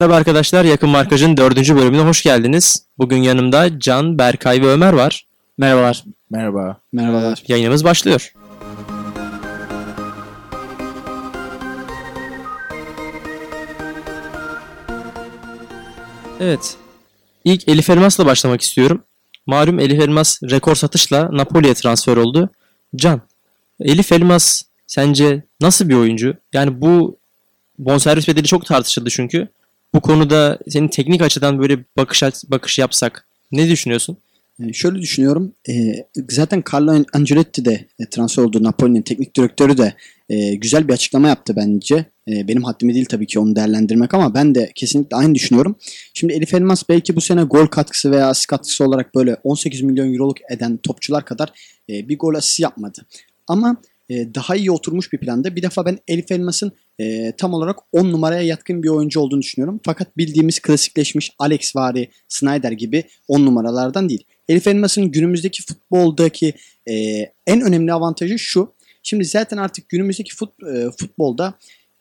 Merhaba arkadaşlar, Yakın Markaj'ın dördüncü bölümüne hoş geldiniz. Bugün yanımda Can, Berkay ve Ömer var. Merhabalar. Merhaba. Merhabalar. Yayınımız başlıyor. Evet. İlk Elif Elmas'la başlamak istiyorum. Malum Elif Elmas rekor satışla Napoli'ye transfer oldu. Can, Elif Elmas sence nasıl bir oyuncu? Yani bu bonservis bedeli çok tartışıldı çünkü. Bu konuda senin teknik açıdan böyle bakış bakış yapsak ne düşünüyorsun? Ee, Şöyle düşünüyorum. e, zaten Carlo Ancelotti de e, transfer oldu. Napoli'nin teknik direktörü de e, güzel bir açıklama yaptı bence. E, benim haddime değil tabii ki onu değerlendirmek ama ben de kesinlikle aynı düşünüyorum. Şimdi Elif Elmas belki bu sene gol katkısı veya asist katkısı olarak böyle 18 milyon euroluk eden topçular kadar bir gol asist yapmadı. Ama daha iyi oturmuş bir planda. Bir defa ben Elif Elmas'ın e, tam olarak 10 numaraya yatkın bir oyuncu olduğunu düşünüyorum. Fakat bildiğimiz klasikleşmiş Alex Vari, Snyder gibi 10 numaralardan değil. Elif Elmas'ın günümüzdeki futboldaki e, en önemli avantajı şu. Şimdi zaten artık günümüzdeki fut, e, futbolda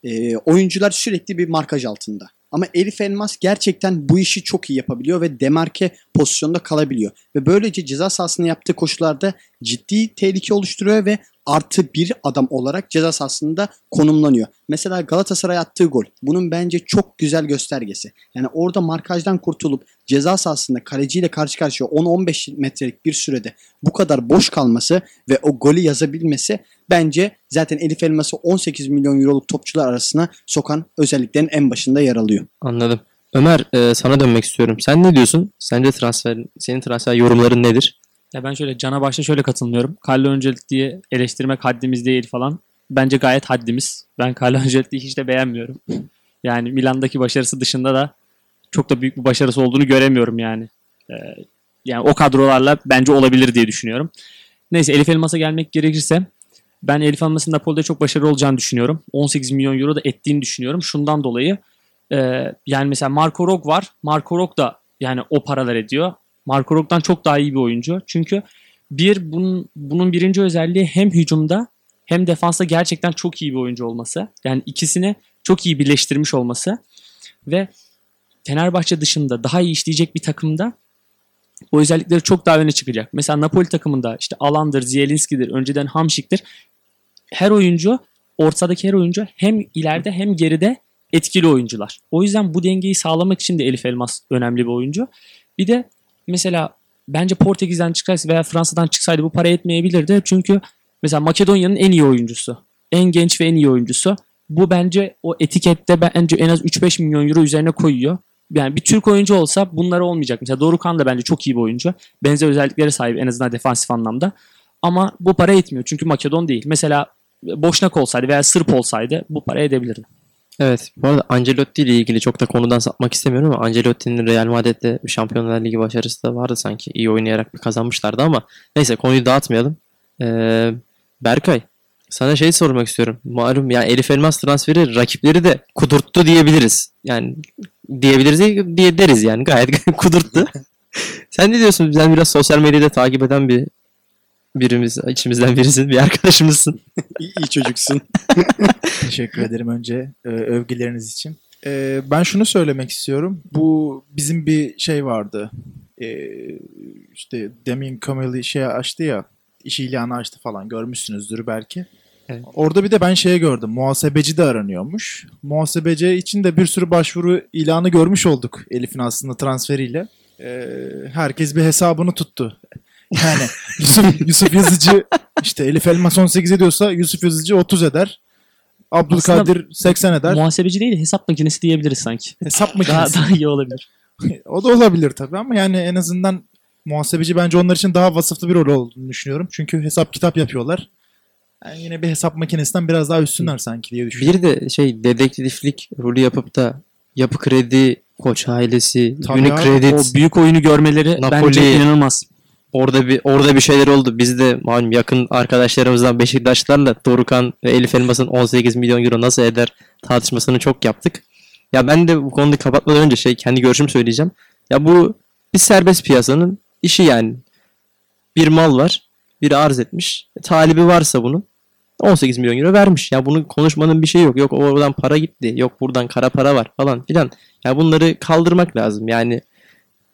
e, oyuncular sürekli bir markaj altında. Ama Elif Elmas gerçekten bu işi çok iyi yapabiliyor ve demarke pozisyonda kalabiliyor. Ve böylece ceza sahasında yaptığı koşularda ciddi tehlike oluşturuyor ve artı bir adam olarak ceza sahasında konumlanıyor. Mesela Galatasaray attığı gol. Bunun bence çok güzel göstergesi. Yani orada markajdan kurtulup ceza sahasında kaleciyle karşı karşıya 10-15 metrelik bir sürede bu kadar boş kalması ve o golü yazabilmesi bence zaten Elif Elmas'ı 18 milyon euroluk topçular arasına sokan özelliklerin en başında yer alıyor. Anladım. Ömer e, sana dönmek istiyorum. Sen ne diyorsun? Sence transfer, senin transfer yorumların nedir? Ya ben şöyle cana başta şöyle katılmıyorum. Carlo Ancelotti'yi eleştirmek haddimiz değil falan. Bence gayet haddimiz. Ben Carlo Ancelotti'yi hiç de beğenmiyorum. Yani Milan'daki başarısı dışında da çok da büyük bir başarısı olduğunu göremiyorum yani. Ee, yani o kadrolarla bence olabilir diye düşünüyorum. Neyse Elif Elmas'a gelmek gerekirse ben Elif Elmas'ın Napoli'de çok başarılı olacağını düşünüyorum. 18 milyon euro da ettiğini düşünüyorum. Şundan dolayı e, yani mesela Marco Rog var. Marco Rog da yani o paralar ediyor. Marco Rog'dan çok daha iyi bir oyuncu. Çünkü bir bunun, bunun birinci özelliği hem hücumda hem defansta gerçekten çok iyi bir oyuncu olması. Yani ikisini çok iyi birleştirmiş olması ve Fenerbahçe dışında daha iyi işleyecek bir takımda o özellikleri çok daha öne çıkacak. Mesela Napoli takımında işte Alan'dır, Zielinski'dir, önceden Hamşik'tir. Her oyuncu, ortadaki her oyuncu hem ileride hem geride etkili oyuncular. O yüzden bu dengeyi sağlamak için de Elif Elmas önemli bir oyuncu. Bir de mesela bence Portekiz'den çıksaydı veya Fransa'dan çıksaydı bu para etmeyebilirdi. Çünkü mesela Makedonya'nın en iyi oyuncusu. En genç ve en iyi oyuncusu. Bu bence o etikette bence en az 3-5 milyon euro üzerine koyuyor. Yani bir Türk oyuncu olsa bunlar olmayacak. Mesela Dorukhan da bence çok iyi bir oyuncu. Benzer özelliklere sahip en azından defansif anlamda. Ama bu para etmiyor çünkü Makedon değil. Mesela Boşnak olsaydı veya Sırp olsaydı bu para edebilirdi. Evet. Bu arada Ancelotti ile ilgili çok da konudan sapmak istemiyorum ama Ancelotti'nin Real Madrid'de Şampiyonlar Ligi başarısı da vardı sanki. İyi oynayarak bir kazanmışlardı ama neyse konuyu dağıtmayalım. Ee, Berkay sana şey sormak istiyorum. Malum ya Elif Elmas transferi rakipleri de kudurttu diyebiliriz. Yani diyebiliriz diye deriz yani gayet kudurttu. Sen ne diyorsun? Sen biraz sosyal medyada takip eden bir birimiz, içimizden birisin, bir arkadaşımızsın. İyi, iyi çocuksun. Teşekkür ederim önce e, övgüleriniz için. E, ben şunu söylemek istiyorum. Bu bizim bir şey vardı. E, işte demin Kameli şey açtı ya. iş ilanı açtı falan görmüşsünüzdür belki. Evet. Orada bir de ben şeye gördüm. Muhasebeci de aranıyormuş. Muhasebeci için de bir sürü başvuru ilanı görmüş olduk Elif'in aslında transferiyle. E, herkes bir hesabını tuttu. Yani Yusuf, Yusuf Yazıcı işte Elif Elmas 18 ediyorsa Yusuf Yazıcı 30 eder. Abdülkadir 80 eder. Muhasebeci değil hesap makinesi diyebiliriz sanki. Hesap Daha, makinesi. daha iyi olabilir. o da olabilir tabii ama yani en azından muhasebeci bence onlar için daha vasıflı bir rol olduğunu düşünüyorum. Çünkü hesap kitap yapıyorlar. Yani yine bir hesap makinesinden biraz daha üstünler sanki diye düşünüyorum. Bir de şey dedektiflik rolü yapıp da yapı kredi, koç ailesi, Tabii Unicredit O büyük oyunu görmeleri Napoli. bence inanılmaz. Orada bir orada bir şeyler oldu. Biz de malum yakın arkadaşlarımızdan Beşiktaşlarla Dorukan ve Elif Elmas'ın 18 milyon euro nasıl eder tartışmasını çok yaptık. Ya ben de bu konuyu kapatmadan önce şey kendi görüşümü söyleyeceğim. Ya bu bir serbest piyasanın işi yani. Bir mal var. Biri arz etmiş. E, Talibi varsa bunun 18 milyon euro vermiş. Ya bunu konuşmanın bir şeyi yok. Yok oradan para gitti. Yok buradan kara para var falan filan. Ya bunları kaldırmak lazım. Yani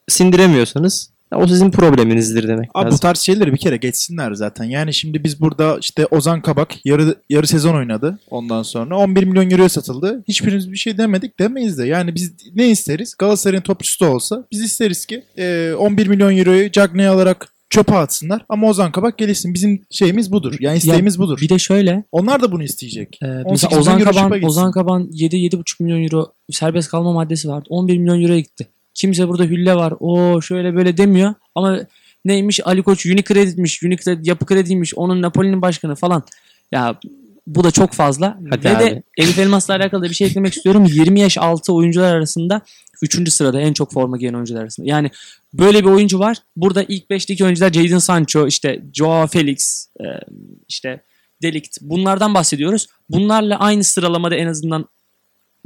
sindiremiyorsanız o sizin probleminizdir demek Abi bu lazım. tarz şeyleri bir kere geçsinler zaten. Yani şimdi biz burada işte Ozan Kabak yarı yarı sezon oynadı. Ondan sonra 11 milyon euroya satıldı. Hiçbirimiz bir şey demedik demeyiz de. Yani biz ne isteriz? Galatasaray'ın topçusu da olsa biz isteriz ki e, 11 milyon euroyu Cagney'e alarak çöpe atsınlar. Ama Ozan Kabak gelişsin. Bizim şeyimiz budur. Yani isteğimiz budur. Bir de şöyle Onlar da bunu isteyecek. e, 18 mesela Ozan Kaban. Ozan Kaban 7-7,5 milyon euro serbest kalma maddesi vardı. 11 milyon euroya gitti. Kimse burada hülle var. O şöyle böyle demiyor. Ama neymiş Ali Koç Unicredit'miş. Unicredit yapı krediymiş. Onun Napoli'nin başkanı falan. Ya bu da çok fazla. Hadi Ve abi. de Elif Elmas'la alakalı da bir şey eklemek istiyorum. 20 yaş altı oyuncular arasında 3. sırada en çok forma giyen oyuncular arasında. Yani böyle bir oyuncu var. Burada ilk 5'teki oyuncular Jadon Sancho, işte Joao Felix, e, işte Delikt. Bunlardan bahsediyoruz. Bunlarla aynı sıralamada en azından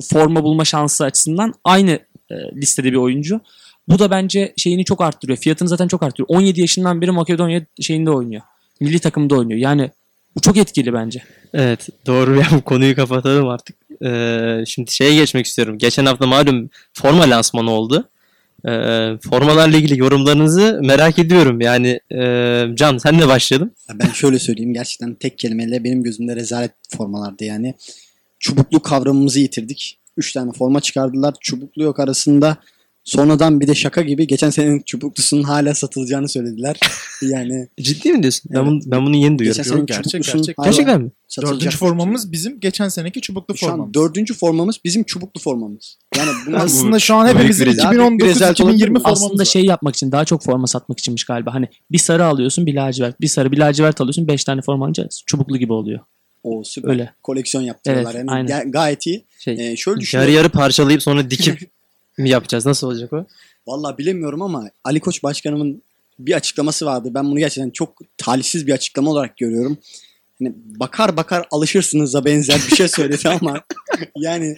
forma bulma şansı açısından aynı e, listede bir oyuncu. Bu da bence şeyini çok arttırıyor. Fiyatını zaten çok arttırıyor. 17 yaşından beri Makedonya şeyinde oynuyor. Milli takımda oynuyor. Yani bu çok etkili bence. Evet doğru ya bu konuyu kapatalım artık. Ee, şimdi şeye geçmek istiyorum. Geçen hafta malum forma lansmanı oldu. Ee, formalarla ilgili yorumlarınızı merak ediyorum. Yani e, Can sen de başlayalım. Ya Ben şöyle söyleyeyim gerçekten tek kelimeyle benim gözümde rezalet formalardı yani. Çubuklu kavramımızı yitirdik. Üç tane forma çıkardılar. Çubuklu yok arasında. Sonradan bir de şaka gibi geçen senenin çubuklusunun hala satılacağını söylediler. Yani Ciddi mi diyorsun? Ben, Evet. bunu, ben bunu yeni duyuyorum. geçen gerçek, gerçek. hala Gerçekten mi? satılacak. Dördüncü formamız bizim geçen seneki çubuklu Şu an formamız. dördüncü formamız bizim çubuklu formamız. Yani bunlar Aslında şu an hepimizin. Büyük bir rezalet olabilir 2019-2020 mi? formamız Aslında var. şey yapmak için daha çok forma satmak içinmiş galiba. Hani bir sarı alıyorsun bir lacivert. Bir sarı bir lacivert alıyorsun 5 tane forma alınca çubuklu gibi oluyor. O süper. Öyle. Koleksiyon yaptırıyorlar. Evet, yani aynen. Ga- gayet iyi. Şey, Ee, şöyle yarı düşünüyorum. yarı parçalayıp sonra dikip mi yapacağız? Nasıl olacak o? Vallahi bilemiyorum ama Ali Koç başkanımın bir açıklaması vardı. Ben bunu gerçekten çok talihsiz bir açıklama olarak görüyorum. Yani bakar bakar alışırsınız'a benzer bir şey söyledi ama yani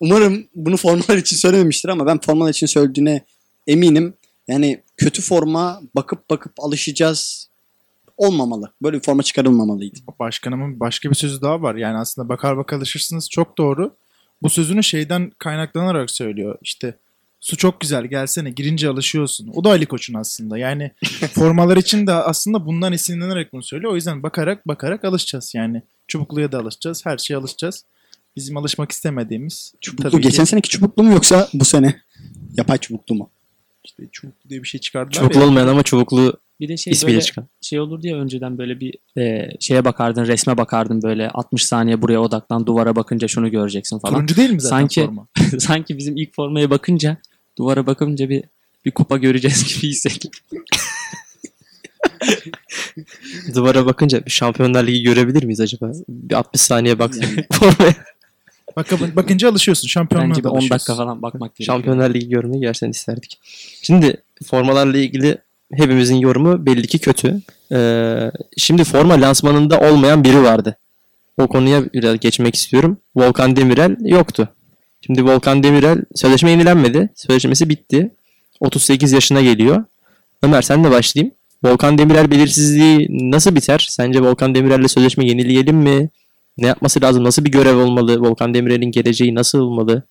umarım bunu formalar için söylememiştir ama ben formalar için söylediğine eminim. Yani kötü forma bakıp bakıp alışacağız olmamalı. Böyle bir forma çıkarılmamalıydı. Başkanımın başka bir sözü daha var. Yani aslında bakar bakar alışırsınız çok doğru. Bu sözünü şeyden kaynaklanarak söylüyor. İşte su çok güzel gelsene girince alışıyorsun. O da Ali Koç'un aslında. Yani formalar için de aslında bundan esinlenerek bunu söylüyor. O yüzden bakarak bakarak alışacağız. Yani çubukluya da alışacağız. Her şeye alışacağız. Bizim alışmak istemediğimiz Çubuklu tabii geçen ki seneki çubuklu mu yoksa bu sene yapay çubuklu mu? işte çubuklu diye bir şey çıkardılar. Çubuklu ya. olmayan ama çubuklu Bir de şey ismiyle böyle çıkan. şey olur diye önceden böyle bir e, şeye bakardın resme bakardın böyle 60 saniye buraya odaklan duvara bakınca şunu göreceksin falan. Turuncu değil mi zaten Sanki- forma? Sanki bizim ilk formaya bakınca duvara bakınca bir bir kupa göreceğiz gibi hissettim. Duvara bakınca bir Şampiyonlar Ligi görebilir miyiz acaba? Bir 60 saniye bak Yani. formaya. Bak, bakınca alışıyorsun. Şampiyonluğa Bence bir da 10 alışıyorsun. dakika falan bakmak gerekiyor. Şampiyonlar Ligi görmeyi gerçekten isterdik. Şimdi formalarla ilgili hepimizin yorumu belli ki kötü. Ee, şimdi forma lansmanında olmayan biri vardı. O konuya biraz geçmek istiyorum. Volkan Demirel yoktu. Şimdi Volkan Demirel sözleşme yenilenmedi. Sözleşmesi bitti. 38 yaşına geliyor. Ömer sen de başlayayım. Volkan Demirel belirsizliği nasıl biter? Sence Volkan Demirel'le sözleşme yenileyelim mi? Ne yapması lazım? Nasıl bir görev olmalı? Volkan Demirel'in geleceği nasıl olmalı?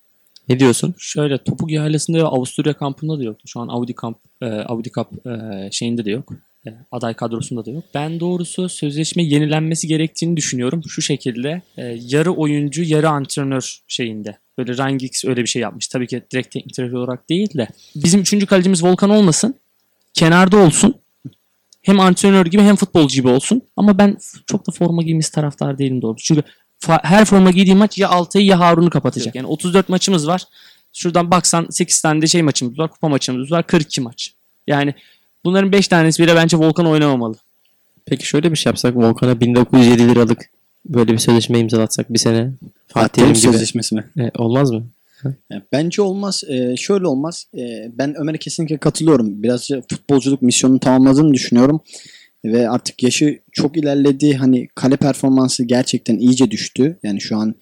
Ne diyorsun? Şöyle topuk ihalesinde ve Avusturya kampında da yoktu. Şu an Audi kamp e, Audi Cup e, şeyinde de yok. E, aday kadrosunda da yok. Ben doğrusu sözleşme yenilenmesi gerektiğini düşünüyorum. Şu şekilde e, yarı oyuncu yarı antrenör şeyinde. Böyle Rangix öyle bir şey yapmış. Tabii ki direkt teknik direktör olarak değil de. Bizim üçüncü kalecimiz Volkan olmasın. Kenarda olsun. Hem antrenör gibi hem futbolcu gibi olsun. Ama ben çok da forma giymesi taraftar değilim doğrusu. Çünkü fa- her forma giydiği maç ya Altay'ı ya Harun'u kapatacak. Yani 34 maçımız var. Şuradan baksan 8 tane de şey maçımız var. Kupa maçımız var. 42 maç. Yani bunların 5 tanesi bile bence Volkan oynamamalı. Peki şöyle bir şey yapsak Volkan'a 1907 liralık böyle bir sözleşme imzalatsak bir sene Fatih Terim Terim gibi. sözleşmesi mi? E, olmaz mı? Ya Bence olmaz. Ee, şöyle olmaz. Ee, ben Ömer'e kesinlikle katılıyorum. Birazcık futbolculuk misyonunu tamamladığını düşünüyorum. Ve artık yaşı çok ilerledi. Hani kale performansı gerçekten iyice düştü. Yani şu an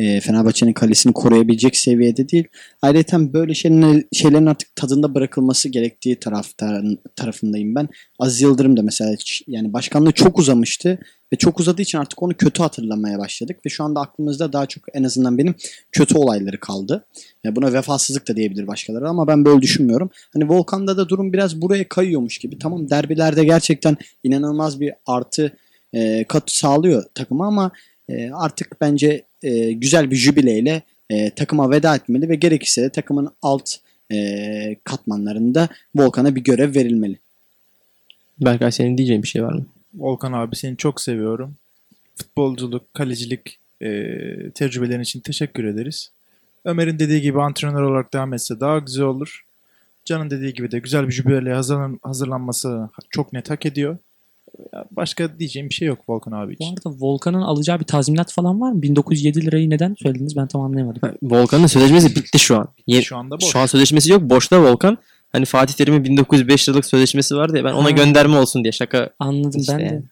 e, Fenerbahçe'nin kalesini koruyabilecek seviyede değil. Ayrıca böyle şeylerin, şeylerin artık tadında bırakılması gerektiği taraftarın tarafındayım ben. Aziz Yıldırım da mesela yani başkanlığı çok uzamıştı ve çok uzadığı için artık onu kötü hatırlamaya başladık ve şu anda aklımızda daha çok en azından benim kötü olayları kaldı. Ya buna vefasızlık da diyebilir başkaları ama ben böyle düşünmüyorum. Hani Volkan'da da durum biraz buraya kayıyormuş gibi. Tamam derbilerde gerçekten inanılmaz bir artı e, kat sağlıyor takıma ama e, artık bence e, güzel bir jübileyle e, takıma veda etmeli ve gerekirse de takımın alt e, katmanlarında Volkan'a bir görev verilmeli. Berkay senin diyeceğin bir şey var mı? Volkan abi seni çok seviyorum. Futbolculuk, kalecilik e, tecrübelerin için teşekkür ederiz. Ömer'in dediği gibi antrenör olarak devam etse daha güzel olur. Can'ın dediği gibi de güzel bir jübileye hazırlan, hazırlanması çok net hak ediyor. Başka diyeceğim bir şey yok Volkan abi Bu için. arada Volkan'ın alacağı bir tazminat falan var mı? 1907 lirayı neden söylediniz ben tam anlayamadım. Ha, Volkan'ın sözleşmesi bitti şu an. Ye- Şu anda boş. şu an sözleşmesi yok. Boşta Volkan. Hani Fatih Terim'in 1905 liralık sözleşmesi vardı ya ben ona Ha. gönderme olsun diye şaka. Anladım İşte ben de.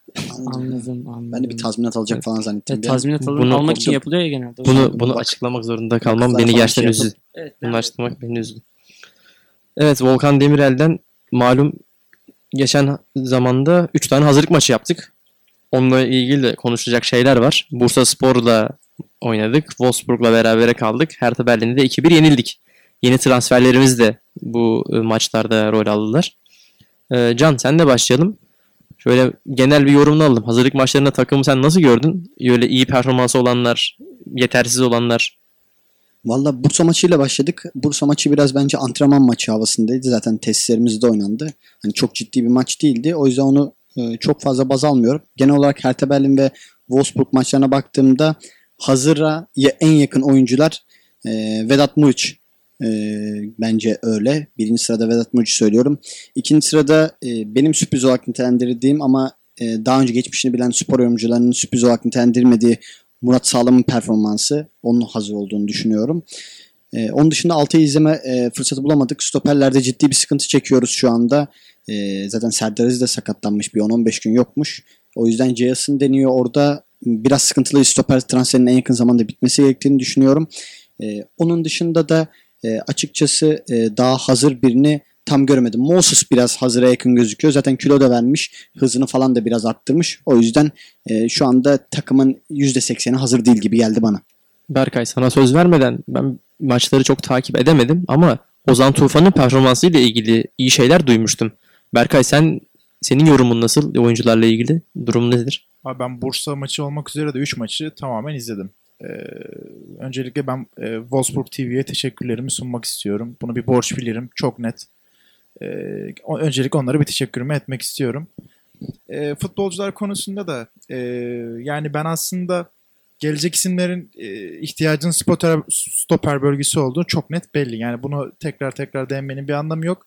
Anladım anladım. Ben de bir tazminat alacak falan zannettim. Evet, tazminat alın- Bunu- almak için yapılıyor ya genelde. Bunu bunu bak. açıklamak zorunda kalmam beni falan gerçekten şey üzdü. Evet, Bunu açıklamak beni üzdü. Evet Volkan Demirel'den malum geçen zamanda 3 tane hazırlık maçı yaptık. Onunla ilgili de konuşacak şeyler var. Bursa Spor'la oynadık. Wolfsburg'la berabere kaldık. Hertha Berlin'de de 2-1 yenildik. Yeni transferlerimiz de bu e, maçlarda rol aldılar. E, Can sen de başlayalım. Şöyle genel bir yorumunu alalım. Hazırlık maçlarında takımı sen nasıl gördün? Öyle iyi performansı olanlar, yetersiz olanlar. Valla Bursa maçıyla başladık. Bursa maçı biraz bence antrenman maçı havasındaydı. Zaten tesislerimizde oynandı. Hani çok ciddi bir maç değildi. O yüzden onu e, çok fazla baz almıyorum. Genel olarak Hertha Berlin ve Wolfsburg maçlarına baktığımda hazıra en yakın oyuncular e, Vedat Muriç. E, bence öyle. Birinci sırada Vedat Muriç'i söylüyorum. İkinci sırada e, benim sürpriz olarak nitelendirdiğim ama e, daha önce geçmişini bilen spor yorumcularının sürpriz olarak nitelendirmediği Murat Sağlam'ın performansı. Onun hazır olduğunu düşünüyorum. Ee, onun dışında Altay'ı izleme e, fırsatı bulamadık. Stoperlerde ciddi bir sıkıntı çekiyoruz şu anda. Ee, zaten Serdar Aziz de sakatlanmış. Bir 10-15 gün yokmuş. O yüzden Ceyas'ın deniyor orada. Biraz sıkıntılı stoper transferinin en yakın zamanda bitmesi gerektiğini düşünüyorum. Ee, onun dışında da e, açıkçası e, daha hazır birini tam göremedim. Moses biraz hazıra yakın gözüküyor. Zaten kilo da vermiş. Hızını falan da biraz arttırmış. O yüzden e, şu anda takımın %80'i hazır değil gibi geldi bana. Berkay sana söz vermeden ben maçları çok takip edemedim ama Ozan Tufan'ın performansıyla ilgili iyi şeyler duymuştum. Berkay sen senin yorumun nasıl oyuncularla ilgili? Durum nedir? Abi ben Bursa maçı olmak üzere de 3 maçı tamamen izledim. Ee, öncelikle ben e, Wolfsburg TV'ye teşekkürlerimi sunmak istiyorum. Bunu bir borç bilirim. Çok net. Ee, öncelikle onlara bir teşekkürümü etmek istiyorum. Ee, futbolcular konusunda da e, yani ben aslında gelecek isimlerin e, ihtiyacının stoper, stoper bölgesi olduğu çok net belli. Yani bunu tekrar tekrar değinmenin bir anlamı yok.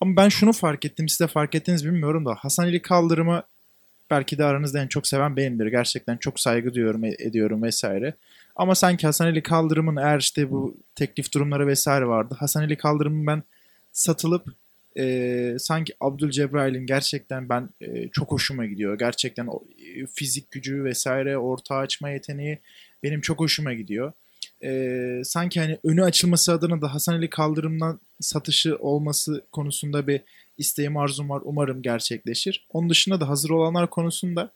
Ama ben şunu fark ettim. Siz de fark ettiniz bilmiyorum da Hasan Ali Kaldırım'ı belki de aranızda en çok seven benimdir. Gerçekten çok saygı duyuyorum, e- ediyorum vesaire. Ama sanki Hasan Ali Kaldırım'ın eğer işte bu teklif durumları vesaire vardı. Hasan Ali Kaldırım'ın ben satılıp e, sanki Abdülcebrail'in gerçekten ben e, çok hoşuma gidiyor. Gerçekten o, e, fizik gücü vesaire orta açma yeteneği benim çok hoşuma gidiyor. E, sanki hani önü açılması adına da Hasan Ali Kaldırım'dan satışı olması konusunda bir isteğim arzum var. Umarım gerçekleşir. Onun dışında da hazır olanlar konusunda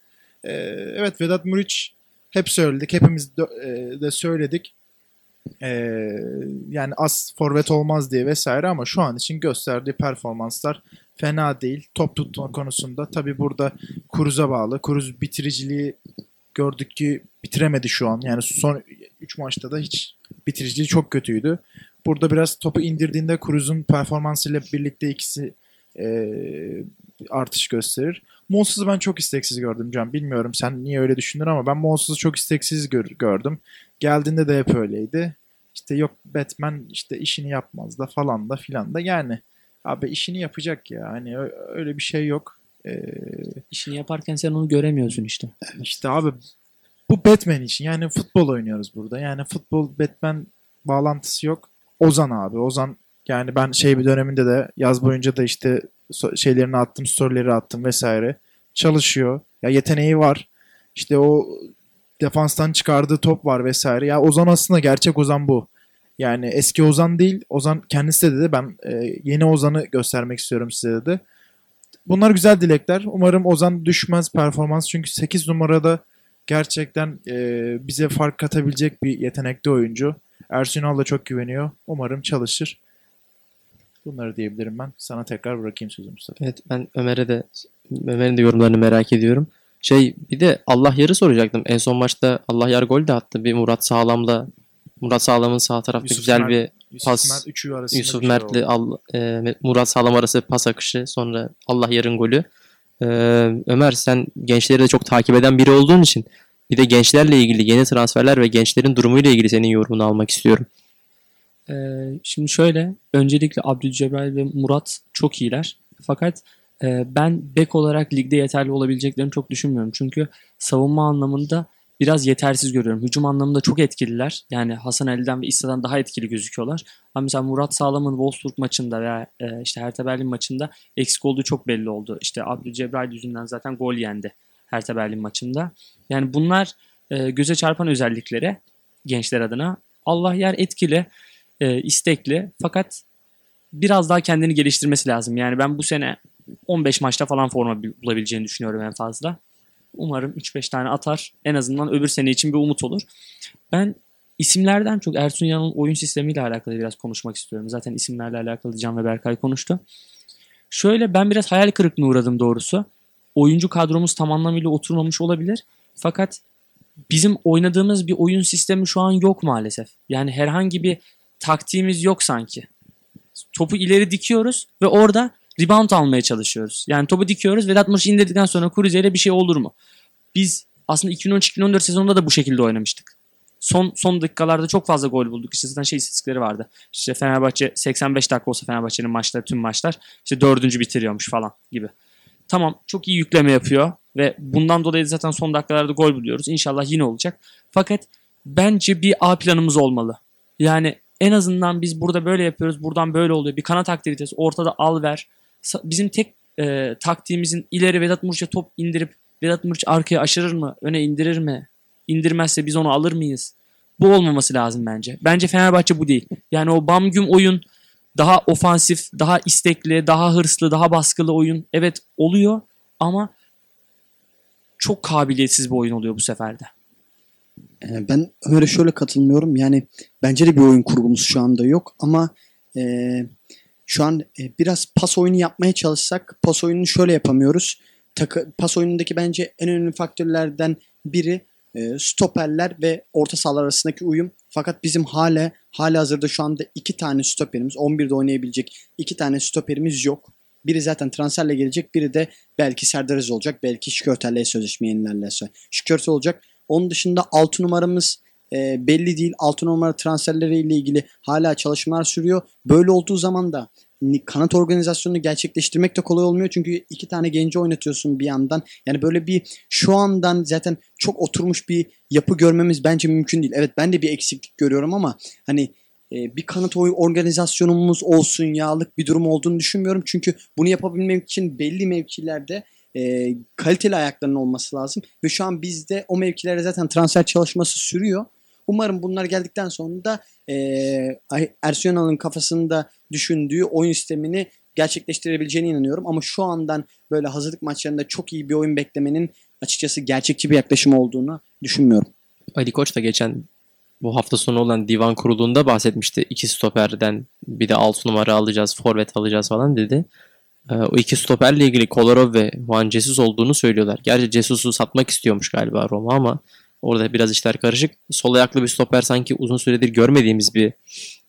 e, evet Vedat Muriç hep söyledik. Hepimiz de, e, de söyledik. E, yani az forvet olmaz diye vesaire ama şu an için gösterdiği performanslar fena değil. Top tutma konusunda tabi burada Kuruz'a bağlı. Kuruz bitiriciliği gördük ki bitiremedi şu an. Yani son 3 maçta da hiç bitiriciliği çok kötüydü. Burada biraz topu indirdiğinde Kuruz'un performansıyla birlikte ikisi e, artış gösterir. Monsuz'u ben çok isteksiz gördüm Can. Bilmiyorum sen niye öyle düşündün ama ben Monsuz'u çok isteksiz gör- gördüm. Geldiğinde de hep öyleydi. İşte yok Batman işte işini yapmaz da falan da filan da yani abi işini yapacak ya. Hani öyle bir şey yok. Ee, İşini yaparken sen onu göremiyorsun işte. işte abi bu Batman için yani futbol oynuyoruz burada. Yani futbol Batman bağlantısı yok. Ozan abi. Ozan yani ben şey bir döneminde de yaz boyunca da işte şeylerini attım, storyleri attım vesaire. Çalışıyor. Ya yeteneği var. İşte o defanstan çıkardığı top var vesaire. Ya Ozan aslında gerçek Ozan bu. Yani eski Ozan değil. Ozan kendisi de dedi ben e, yeni Ozan'ı göstermek istiyorum size dedi. Bunlar güzel dilekler. Umarım Ozan düşmez performans. Çünkü 8 numarada gerçekten e, bize fark katabilecek bir yetenekli oyuncu. Ersun da çok güveniyor. Umarım çalışır. Bunları diyebilirim ben. Sana tekrar bırakayım sözü Mustafa. Evet ben Ömer'e de Ömer'in de yorumlarını merak ediyorum. Şey bir de Allah yarı soracaktım. En son maçta Allah yar gol de attı. Bir Murat Sağlam'la Murat Sağlam'ın sağ tarafta Yusuf güzel Mert- bir Yusuf Pas- Mert Yusuf şey Mert'li oldu. Al- e, Murat Sağlam arası pas akışı sonra Allah yarın golü. E, Ömer sen gençleri de çok takip eden biri olduğun için bir de gençlerle ilgili yeni transferler ve gençlerin durumuyla ilgili senin yorumunu almak istiyorum. Ee, şimdi şöyle, öncelikle Abdülcebrail ve Murat çok iyiler. Fakat e, ben bek olarak ligde yeterli olabileceklerini çok düşünmüyorum. Çünkü savunma anlamında biraz yetersiz görüyorum. Hücum anlamında çok etkililer. Yani Hasan Ali'den ve İsa'dan daha etkili gözüküyorlar. Ama mesela Murat Sağlam'ın Wolfsburg maçında veya e, işte Hertha Berlin maçında eksik olduğu çok belli oldu. İşte Abdülcebrail yüzünden zaten gol yendi Hertha Berlin maçında. Yani bunlar e, göze çarpan özellikleri gençler adına. Allah yer etkili e, istekli fakat biraz daha kendini geliştirmesi lazım. Yani ben bu sene 15 maçta falan forma bi- bulabileceğini düşünüyorum en fazla. Umarım 3-5 tane atar. En azından öbür sene için bir umut olur. Ben isimlerden çok Ersun Yanal'ın oyun sistemiyle alakalı biraz konuşmak istiyorum. Zaten isimlerle alakalı Can ve Berkay konuştu. Şöyle ben biraz hayal kırıklığına uğradım doğrusu. Oyuncu kadromuz tam anlamıyla oturmamış olabilir. Fakat bizim oynadığımız bir oyun sistemi şu an yok maalesef. Yani herhangi bir taktiğimiz yok sanki. Topu ileri dikiyoruz ve orada rebound almaya çalışıyoruz. Yani topu dikiyoruz Vedat Muriç'i indirdikten sonra Kurize ile bir şey olur mu? Biz aslında 2013-2014 sezonunda da bu şekilde oynamıştık. Son son dakikalarda çok fazla gol bulduk. İşte zaten şey istatistikleri vardı. İşte Fenerbahçe 85 dakika olsa Fenerbahçe'nin maçları tüm maçlar işte dördüncü bitiriyormuş falan gibi. Tamam çok iyi yükleme yapıyor ve bundan dolayı zaten son dakikalarda gol buluyoruz. İnşallah yine olacak. Fakat bence bir A planımız olmalı. Yani en azından biz burada böyle yapıyoruz. Buradan böyle oluyor. Bir kanat aktivitesi ortada al ver. Bizim tek e, taktiğimizin ileri Vedat Muriç'e top indirip Vedat Muriç arkaya aşırır mı? Öne indirir mi? İndirmezse biz onu alır mıyız? Bu olmaması lazım bence. Bence Fenerbahçe bu değil. Yani o bam güm oyun daha ofansif, daha istekli, daha hırslı, daha baskılı oyun evet oluyor ama çok kabiliyetsiz bir oyun oluyor bu sefer de. Ee, Ben Ömer'e şöyle katılmıyorum. Yani bence de bir oyun kurgumuz şu anda yok ama e, şu an e, biraz pas oyunu yapmaya çalışsak pas oyununu şöyle yapamıyoruz. Takı, pas oyunundaki bence en önemli faktörlerden biri e, stoperler ve orta sahalar arasındaki uyum. Fakat bizim hala hala hazırda şu anda iki tane stoperimiz 11'de oynayabilecek iki tane stoperimiz yok. Biri zaten transferle gelecek. Biri de belki Serdar olacak. Belki Şikörtel'le sözleşme yenilerlerse. Şikörtel olacak. Onun dışında 6 numaramız e, belli değil. 6 numara transferleriyle ilgili hala çalışmalar sürüyor. Böyle olduğu zaman da kanat organizasyonunu gerçekleştirmek de kolay olmuyor. Çünkü iki tane genci oynatıyorsun bir yandan. Yani böyle bir şu andan zaten çok oturmuş bir yapı görmemiz bence mümkün değil. Evet ben de bir eksiklik görüyorum ama hani e, bir kanat organizasyonumuz olsun yağlık bir durum olduğunu düşünmüyorum. Çünkü bunu yapabilmek için belli mevkilerde e, kaliteli ayaklarının olması lazım. Ve şu an bizde o mevkilere zaten transfer çalışması sürüyor. Umarım bunlar geldikten sonra da e, Ersun kafasında düşündüğü oyun sistemini gerçekleştirebileceğine inanıyorum. Ama şu andan böyle hazırlık maçlarında çok iyi bir oyun beklemenin açıkçası gerçekçi bir yaklaşım olduğunu düşünmüyorum. Ali Koç da geçen bu hafta sonu olan divan kurulunda bahsetmişti. İki stoperden bir de 6 numara alacağız, forvet alacağız falan dedi. Ee, o iki stoperle ilgili Kolarov ve Juan Jesus olduğunu söylüyorlar. Gerçi Jesus'u satmak istiyormuş galiba Roma ama orada biraz işler karışık. Sol ayaklı bir stoper sanki uzun süredir görmediğimiz bir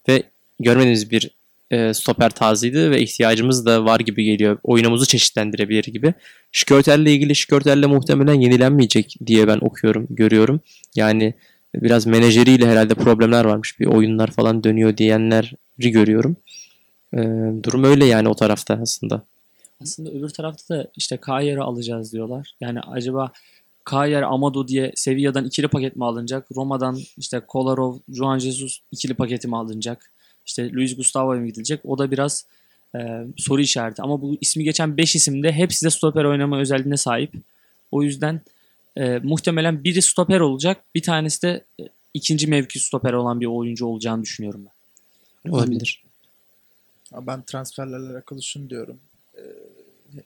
ve görmediğimiz bir e, stoper tarzıydı ve ihtiyacımız da var gibi geliyor. Oyunumuzu çeşitlendirebilir gibi. Şikörtel'le ilgili Şikörtel'le muhtemelen yenilenmeyecek diye ben okuyorum, görüyorum. Yani biraz menajeriyle herhalde problemler varmış. Bir oyunlar falan dönüyor diyenleri görüyorum. Ee, durum öyle yani o tarafta aslında. Aslında öbür tarafta da işte Kayer'i alacağız diyorlar. Yani acaba Kayer, Amado diye Sevilla'dan ikili paket mi alınacak? Roma'dan işte Kolarov, Juan Jesus ikili paketi mi alınacak? İşte Luis Gustavo'ya mı gidilecek? O da biraz e, soru işareti. Ama bu ismi geçen 5 isim de hepsi de stoper oynama özelliğine sahip. O yüzden e, muhtemelen biri stoper olacak. Bir tanesi de e, ikinci mevki stoper olan bir oyuncu olacağını düşünüyorum ben. Olabilir. Ben transferlerle alakalı şunu diyorum.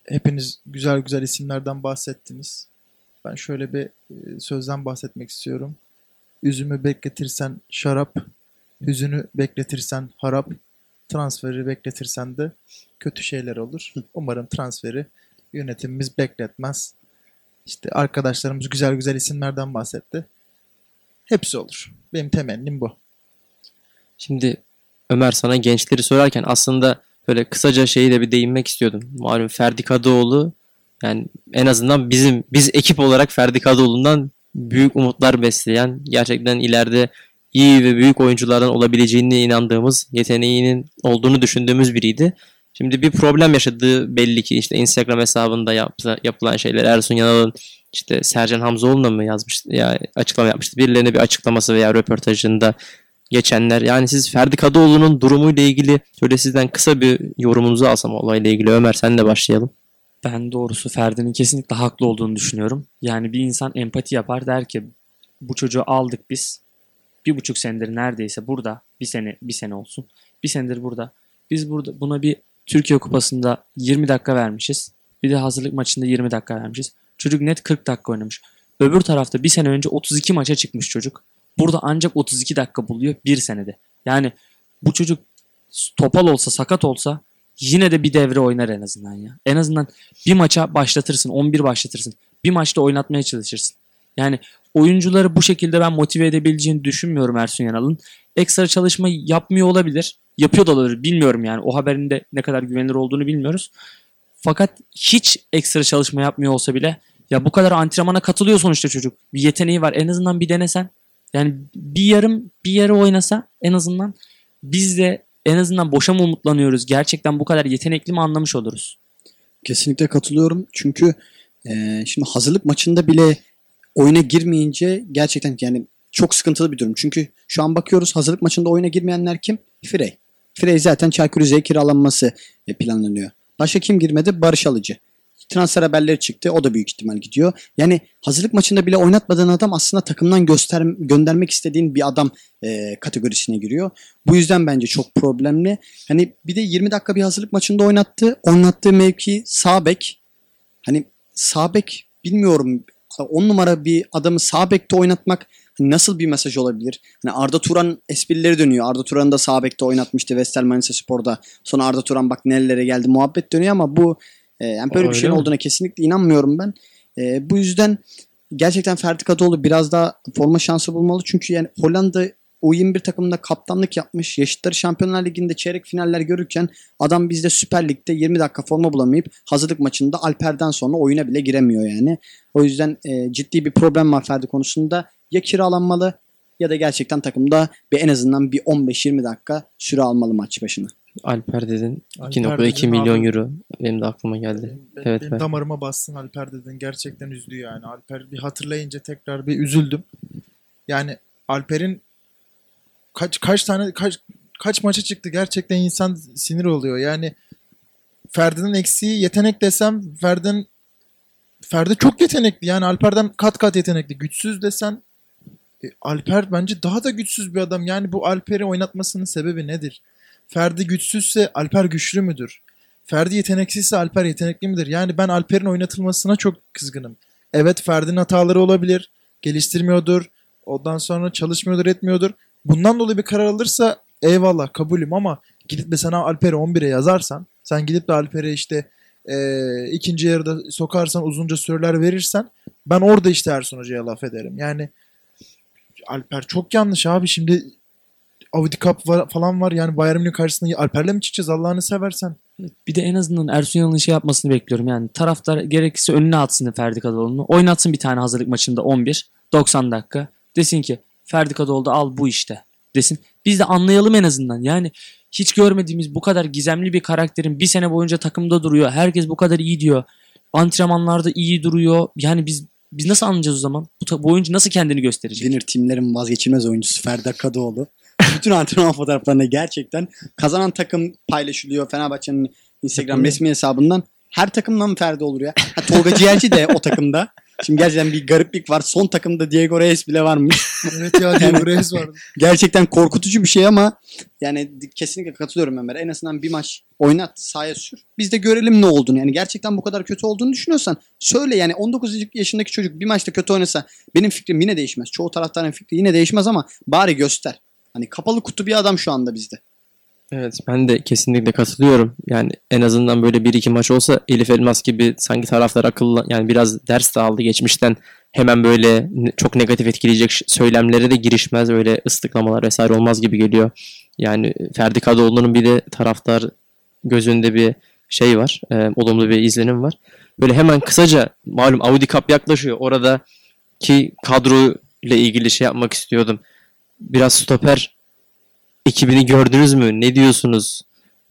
Hepiniz güzel güzel isimlerden bahsettiniz. Ben şöyle bir e, sözden bahsetmek istiyorum. Üzümü bekletirsen şarap, hüzünü bekletirsen harap, transferi bekletirsen de kötü şeyler olur. Umarım transferi yönetimimiz bekletmez. İşte arkadaşlarımız güzel güzel isimlerden bahsetti. Hepsi olur. Benim temennim bu. Şimdi Ömer sana gençleri sorarken aslında böyle kısaca şeyi de bir değinmek istiyordum. Malum Ferdi Kadıoğlu yani en azından bizim biz ekip olarak Ferdi Kadıoğlu'ndan büyük umutlar besleyen gerçekten ileride iyi ve büyük oyunculardan olabileceğine inandığımız, yeteneğinin olduğunu düşündüğümüz biriydi. Şimdi bir problem yaşadığı belli ki işte Instagram hesabında yaptı, yapılan şeyler Ersun Yanal'ın işte Sercan Hamzoğlu'na mı yazmış ya açıklama yapmıştı. Birilerine bir açıklaması veya röportajında geçenler. Yani siz Ferdi Kadıoğlu'nun durumuyla ilgili şöyle sizden kısa bir yorumunuzu alsam olayla ilgili. Ömer sen de başlayalım. Ben doğrusu Ferdi'nin kesinlikle haklı olduğunu düşünüyorum. Yani bir insan empati yapar der ki bu çocuğu aldık biz. Bir buçuk senedir neredeyse burada. Bir sene bir sene olsun. Bir senedir burada. Biz burada buna bir Türkiye Kupası'nda 20 dakika vermişiz. Bir de hazırlık maçında 20 dakika vermişiz. Çocuk net 40 dakika oynamış. Öbür tarafta bir sene önce 32 maça çıkmış çocuk. Burada ancak 32 dakika buluyor bir senede. Yani bu çocuk topal olsa sakat olsa yine de bir devre oynar en azından ya. En azından bir maça başlatırsın 11 başlatırsın. Bir maçta oynatmaya çalışırsın. Yani oyuncuları bu şekilde ben motive edebileceğini düşünmüyorum Ersun Yanal'ın. Ekstra çalışma yapmıyor olabilir. Yapıyor da olabilir bilmiyorum yani. O haberin de ne kadar güvenilir olduğunu bilmiyoruz. Fakat hiç ekstra çalışma yapmıyor olsa bile ya bu kadar antrenmana katılıyor sonuçta çocuk. Bir yeteneği var. En azından bir denesen. Yani bir yarım bir yarı oynasa en azından biz de en azından boşa mı umutlanıyoruz? Gerçekten bu kadar yetenekli mi anlamış oluruz? Kesinlikle katılıyorum. Çünkü e, şimdi hazırlık maçında bile oyuna girmeyince gerçekten yani çok sıkıntılı bir durum. Çünkü şu an bakıyoruz hazırlık maçında oyuna girmeyenler kim? Frey. Frey zaten Çaykur Rize'ye kiralanması e, planlanıyor. Başka kim girmedi? Barış Alıcı. Transfer haberleri çıktı. O da büyük ihtimal gidiyor. Yani hazırlık maçında bile oynatmadığın adam aslında takımdan göster göndermek istediğin bir adam e, kategorisine giriyor. Bu yüzden bence çok problemli. Hani bir de 20 dakika bir hazırlık maçında oynattı. Oynattığı mevki sağ bek. Hani sağ bek bilmiyorum 10 numara bir adamı sağ bekte oynatmak nasıl bir mesaj olabilir? Hani Arda Turan esprileri dönüyor. Arda Turan'ı da sağ bekte oynatmıştı Vestel Manisa Spor'da. Sonra Arda Turan bak nerelere geldi muhabbet dönüyor ama bu e, yani böyle Aa, bir şeyin öyle mi? olduğuna kesinlikle inanmıyorum ben. E, bu yüzden gerçekten Ferdi Kadıoğlu biraz daha forma şansı bulmalı. Çünkü yani Hollanda U21 takımında kaptanlık yapmış. Yaşıtları Şampiyonlar Ligi'nde çeyrek finaller görürken adam bizde Süper Lig'de 20 dakika forma bulamayıp hazırlık maçında Alper'den sonra oyuna bile giremiyor yani. O yüzden e, ciddi bir problem var Ferdi konusunda. Ya kiralanmalı ya da gerçekten takımda bir en azından bir 15-20 dakika süre almalı maç başına. Alper dedin. Alper 2.2 dedin milyon abi. euro. Benim de aklıma geldi. Benim, Evet, benim ben- damarıma bassın Alper dedin. Gerçekten üzdü yani. Alper bir hatırlayınca tekrar bir üzüldüm. Yani Alper'in kaç kaç tane kaç kaç maça çıktı gerçekten insan sinir oluyor. Yani Ferdi'nin eksiği yetenek desem Ferdi'nin Ferdi çok yetenekli. Yani Alper'den kat kat yetenekli. Güçsüz desen e, Alper bence daha da güçsüz bir adam. Yani bu Alper'i oynatmasının sebebi nedir? Ferdi güçsüzse Alper güçlü müdür? Ferdi yeteneksizse Alper yetenekli midir? Yani ben Alper'in oynatılmasına çok kızgınım. Evet Ferdi'nin hataları olabilir. Geliştirmiyordur. Ondan sonra çalışmıyordur, etmiyordur. Bundan dolayı bir karar alırsa eyvallah kabulüm ama gidip de sana Alper'i 11'e yazarsan sen gidip de Alper'e işte e, ikinci yarıda sokarsan uzunca süreler verirsen ben orada işte Ersun Hoca'ya laf ederim. Yani Alper çok yanlış abi şimdi Audi Cup var, falan var yani Bayern Münih karşısında Alper'le mi çıkacağız Allah'ını seversen? Bir de en azından Ersun Yanal'ın şey yapmasını bekliyorum. Yani taraftar gerekirse önüne atsın Ferdi Kadıoğlu'nu. Oynatsın bir tane hazırlık maçında 11. 90 dakika. Desin ki Ferdi Kadıoğlu da al bu işte. Desin. Biz de anlayalım en azından. Yani hiç görmediğimiz bu kadar gizemli bir karakterin bir sene boyunca takımda duruyor. Herkes bu kadar iyi diyor. Antrenmanlarda iyi duruyor. Yani biz biz nasıl anlayacağız o zaman? Bu, bu oyuncu nasıl kendini gösterecek? Winner timlerin vazgeçilmez oyuncusu Ferdi Kadıoğlu. Bütün antrenman fotoğraflarında gerçekten kazanan takım paylaşılıyor Fenerbahçe'nin Instagram resmi hesabından. Her takımdan mı Ferdi olur ya? Ha, Tolga Ciğerci de o takımda. Şimdi gerçekten bir gariplik var. Son takımda Diego Reyes bile varmış. evet ya Diego Reyes vardı. gerçekten korkutucu bir şey ama yani kesinlikle katılıyorum Ömer. En azından bir maç oynat, sahaya sür. Biz de görelim ne olduğunu. Yani gerçekten bu kadar kötü olduğunu düşünüyorsan söyle yani 19 yaşındaki çocuk bir maçta kötü oynasa benim fikrim yine değişmez. Çoğu taraftarın fikri yine değişmez ama bari göster. Hani kapalı kutu bir adam şu anda bizde. Evet ben de kesinlikle katılıyorum. Yani en azından böyle bir iki maç olsa Elif Elmas gibi sanki taraftar akıllı yani biraz ders de aldı geçmişten hemen böyle çok negatif etkileyecek söylemlere de girişmez öyle ıslıklamalar vesaire olmaz gibi geliyor. Yani Ferdi Kadıoğlu'nun bir de taraftar gözünde bir şey var. e, olumlu bir izlenim var. Böyle hemen kısaca malum Audi Cup yaklaşıyor. Oradaki kadro ile ilgili şey yapmak istiyordum. Biraz stoper ekibini gördünüz mü? Ne diyorsunuz?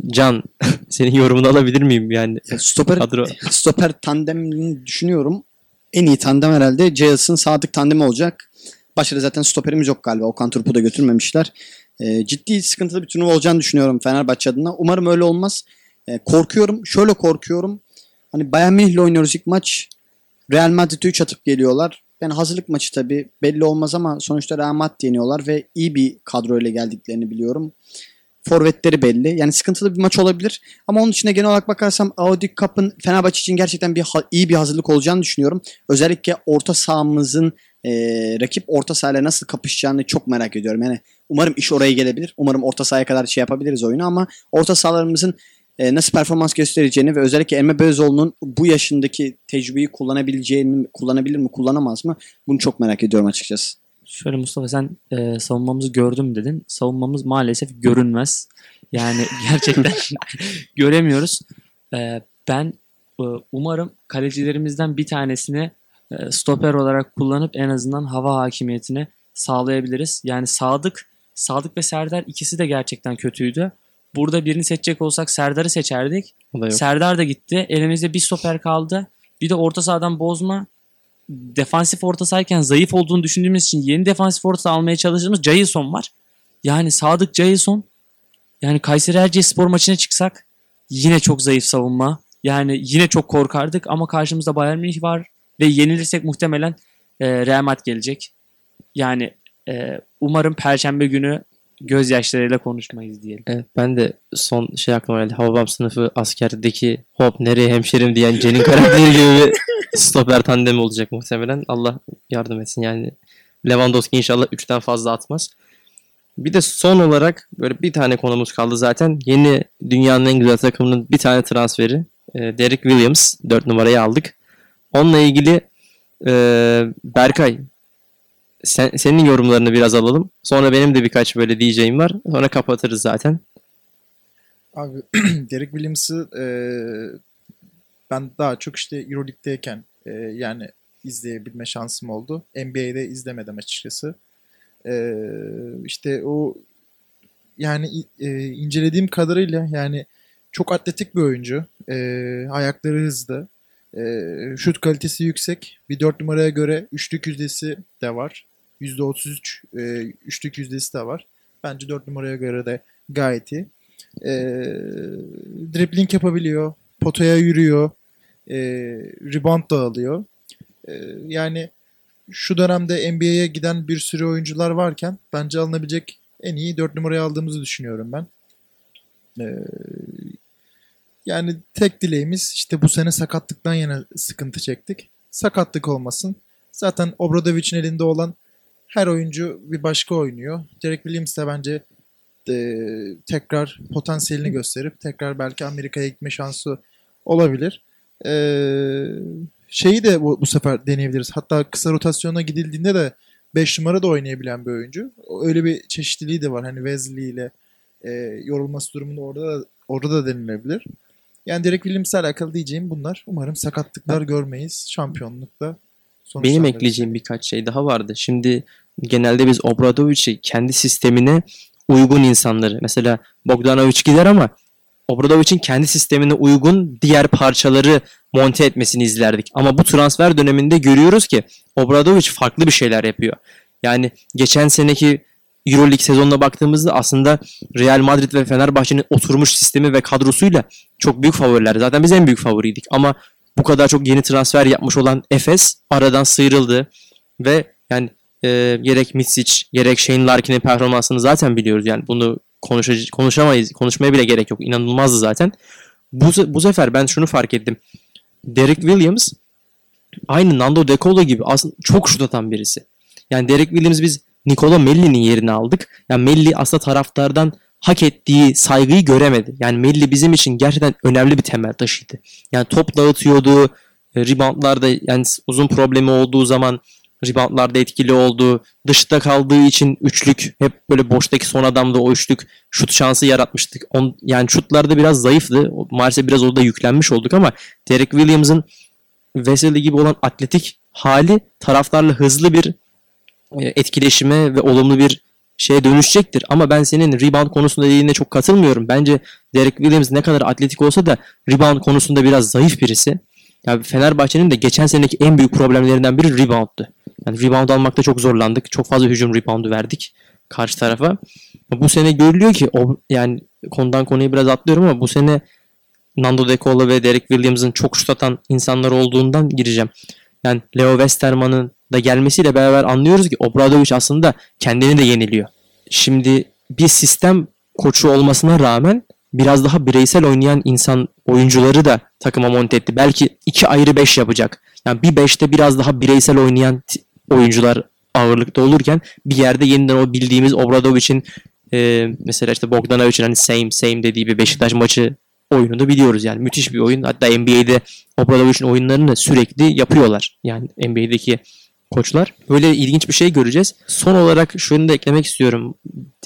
Can, senin yorumunu alabilir miyim? Yani Ya Stoper, kadro stoper tandemini düşünüyorum. En iyi tandem herhalde Ceyhus'un Sadık tandemi olacak. Başarı zaten stoperimiz yok galiba. Okan Turp'u da götürmemişler. Ee, ciddi sıkıntılı bir turnuva olacağını düşünüyorum Fenerbahçe adına. Umarım öyle olmaz. Ee, korkuyorum. Şöyle korkuyorum. Hani Bayern Münih'le oynuyoruz ilk maç. Real Madrid'e 3 atıp geliyorlar. Yani hazırlık maçı tabii belli olmaz ama sonuçta Real Madrid yeniyorlar ve iyi bir kadroyla geldiklerini biliyorum. Forvetleri belli. Yani sıkıntılı bir maç olabilir. Ama onun içine genel olarak bakarsam Audi Cup'ın Fenerbahçe için gerçekten bir iyi bir hazırlık olacağını düşünüyorum. Özellikle orta sahamızın e, rakip orta sahayla nasıl kapışacağını çok merak ediyorum. Yani umarım iş oraya gelebilir. Umarım orta sahaya kadar şey yapabiliriz oyunu ama orta sahalarımızın e, nasıl performans göstereceğini ve özellikle Emre Belözoğlu'nun bu yaşındaki tecrübeyi kullanabileceğini kullanabilir mi kullanamaz mı bunu çok merak ediyorum açıkçası. Şöyle Mustafa sen e, savunmamızı gördüm dedin. Savunmamız maalesef görünmez. Yani gerçekten göremiyoruz. E, ben e, umarım kalecilerimizden bir tanesini e, stoper olarak kullanıp en azından hava hakimiyetini sağlayabiliriz. Yani Sadık, Sadık ve Serdar ikisi de gerçekten kötüydü. Burada birini seçecek olsak Serdar'ı seçerdik. o da yok. Serdar da gitti. Elimizde bir stoper kaldı. Bir de orta sahadan bozma. Defansif orta sahayken zayıf olduğunu düşündüğümüz için yeni defansif orta saha almaya çalıştığımız Jailson var. Yani Sadık Jailson yani Kayseri Erciyes spor maçına çıksak yine çok zayıf savunma. Yani yine çok korkardık ama karşımızda Bayern Münih var ve yenilirsek muhtemelen e, Real Madrid gelecek. Yani e, umarım Perşembe günü gözyaşlarıyla konuşmayız diyelim. Evet, ben de son şey aklıma geldi. Hababam sınıfı askerdeki hop nereye hemşerim diyen Cen'in karakteri gibi bir stoper tandemi olacak muhtemelen. Allah yardım etsin yani. Lewandowski inşallah 3'ten fazla atmaz. Bir de son olarak böyle bir tane konumuz kaldı zaten. Yeni dünyanın en güzel takımının bir tane transferi. e, Derek Williams 4 numarayı aldık. Onunla ilgili e, Berkay sen, senin yorumlarını biraz alalım. Sonra benim de birkaç böyle diyeceğim var. Sonra kapatırız zaten. Abi Derek Williams'ı e, ben daha çok işte Euroleague'deyken e, yani izleyebilme şansım oldu. NBA'de izlemedim açıkçası. E, işte o yani e, incelediğim kadarıyla yani çok atletik bir oyuncu. E, ayakları hızlı. E, şut kalitesi yüksek. Bir 4 numaraya göre üçlük yüzdesi de var. %33 e, üçlük yüzdesi de var. Bence 4 numaraya göre de gayet iyi. E, dribbling yapabiliyor. Potaya yürüyor. E, rebound da alıyor. E, yani şu dönemde NBA'ye giden bir sürü oyuncular varken bence alınabilecek en iyi 4 numarayı aldığımızı düşünüyorum ben. E, yani tek dileğimiz işte bu sene sakatlıktan yana sıkıntı çektik. Sakatlık olmasın. Zaten Obradovic'in elinde olan her oyuncu bir başka oynuyor. Derek Williams de bence e, tekrar potansiyelini gösterip tekrar belki Amerika'ya gitme şansı olabilir. E, şeyi de bu, bu sefer deneyebiliriz. Hatta kısa rotasyona gidildiğinde de 5 numara da oynayabilen bir oyuncu. Öyle bir çeşitliliği de var. Hani Wesley ile e, yorulması durumunda orada da, orada da denilebilir. Yani Derek Williams'la alakalı diyeceğim bunlar. Umarım sakatlıklar görmeyiz. Şampiyonlukta Benim sonuçlandırırız. ekleyeceğim birkaç şey daha vardı. Şimdi genelde biz Obradovic'i kendi sistemine uygun insanları mesela Bogdanovic gider ama Obradovic'in kendi sistemine uygun diğer parçaları monte etmesini izlerdik. Ama bu transfer döneminde görüyoruz ki Obradovic farklı bir şeyler yapıyor. Yani geçen seneki Euroleague sezonuna baktığımızda aslında Real Madrid ve Fenerbahçe'nin oturmuş sistemi ve kadrosuyla çok büyük favoriler. Zaten biz en büyük favoriydik ama bu kadar çok yeni transfer yapmış olan Efes aradan sıyrıldı ve yani e, gerek Mitsic gerek Shane Larkin'in performansını zaten biliyoruz. Yani bunu konuşa- konuşamayız. Konuşmaya bile gerek yok. İnanılmazdı zaten. Bu, bu sefer ben şunu fark ettim. Derek Williams aynı Nando De Colo gibi aslında çok şut atan birisi. Yani Derek Williams biz Nikola Melli'nin yerini aldık. Yani Melli aslında taraftardan hak ettiği saygıyı göremedi. Yani Melli bizim için gerçekten önemli bir temel taşıydı. Yani top dağıtıyordu. e, Reboundlarda yani uzun problemi olduğu zaman reboundlarda etkili oldu. Dışta kaldığı için üçlük hep böyle boştaki son adamda o üçlük şut şansı yaratmıştık. On, yani şutlarda biraz zayıftı. Maalesef biraz orada yüklenmiş olduk ama Derek Williams'ın Veseli gibi olan atletik hali taraftarla hızlı bir e, etkileşime ve olumlu bir şeye dönüşecektir. Ama ben senin rebound konusunda dediğine çok katılmıyorum. Bence Derek Williams ne kadar atletik olsa da rebound konusunda biraz zayıf birisi. Yani Fenerbahçe'nin de geçen seneki en büyük problemlerinden biri rebound'tu. Yani rebound almakta çok zorlandık. Çok fazla hücum reboundu verdik karşı tarafa. Bu sene görülüyor ki o yani konudan konuya biraz atlıyorum ama bu sene Nando De Colo ve Derek Williams'ın çok şut atan insanlar olduğundan gireceğim. Yani Leo Westerman'ın da gelmesiyle beraber anlıyoruz ki Obradovic aslında kendini de yeniliyor. Şimdi bir sistem koçu olmasına rağmen biraz daha bireysel oynayan insan oyuncuları da takıma monte etti. Belki iki ayrı beş yapacak. Yani bir beşte biraz daha bireysel oynayan oyuncular ağırlıkta olurken bir yerde yeniden o bildiğimiz Obradovic'in e, mesela işte Bogdanovic'in hani same same dediği bir Beşiktaş maçı oyununu biliyoruz yani. Müthiş bir oyun. Hatta NBA'de Obradovic'in oyunlarını sürekli yapıyorlar. Yani NBA'deki koçlar. Böyle ilginç bir şey göreceğiz. Son olarak şunu da eklemek istiyorum.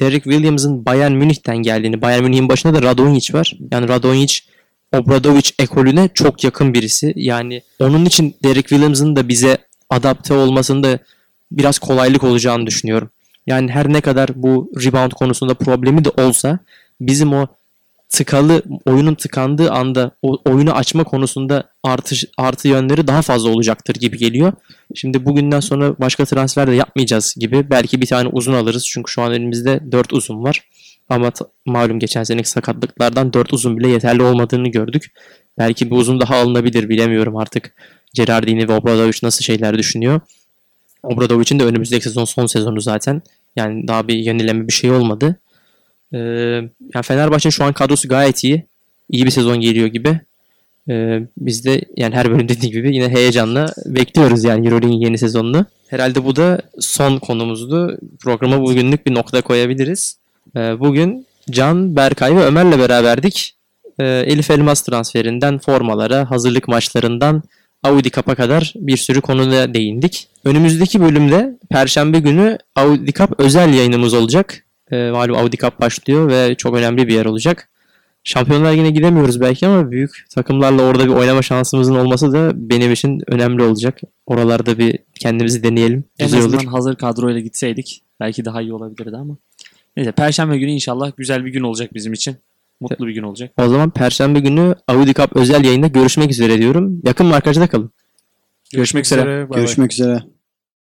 Derek Williams'ın Bayern Münih'ten geldiğini. Bayern Münih'in başında da Radonjic var. Yani Radonjic Obradovic ekolüne çok yakın birisi. Yani onun için Derek Williams'ın da bize adapte olmasında biraz kolaylık olacağını düşünüyorum. Yani her ne kadar bu rebound konusunda problemi de olsa bizim o tıkalı oyunun tıkandığı anda o oyunu açma konusunda artış artı yönleri daha fazla olacaktır gibi geliyor. Şimdi bugünden sonra başka transfer de yapmayacağız gibi. Belki bir tane uzun alırız. Çünkü şu an elimizde 4 uzun var. Ama malum geçen seneki sakatlıklardan 4 uzun bile yeterli olmadığını gördük. Belki bir uzun daha alınabilir bilemiyorum artık. Gerardini ve Obradovic nasıl şeyler düşünüyor. Obradovic'in de önümüzdeki sezon son sezonu zaten. Yani daha bir yenileme bir şey olmadı. Ee, yani Fenerbahçe'nin şu an kadrosu gayet iyi. İyi bir sezon geliyor gibi. Ee, biz de yani her bölüm dediği gibi yine heyecanla bekliyoruz yani Euroleague'in yeni sezonunu. Herhalde bu da son konumuzdu. Programa bugünlük bir nokta koyabiliriz. Ee, bugün Can, Berkay ve Ömer'le beraberdik. Ee, Elif Elmas transferinden formalara, hazırlık maçlarından Audi Cup'a kadar bir sürü konuda değindik. Önümüzdeki bölümde Perşembe günü Audi Cup özel yayınımız olacak. Ee, malum Audi Cup başlıyor ve çok önemli bir yer olacak. Şampiyonlar Ligi'ne gidemiyoruz belki ama büyük takımlarla orada bir oynama şansımızın olması da benim için önemli olacak. Oralarda bir kendimizi deneyelim. En Güzel azından olur. hazır kadroyla gitseydik belki daha iyi olabilirdi ama. Neyse Perşembe günü inşallah güzel bir gün olacak bizim için. Mutlu bir gün olacak. O zaman Perşembe günü Audi Cup özel yayında görüşmek üzere diyorum. Yakın markajda kalın. Görüşmek üzere. Bay bay. Görüşmek üzere.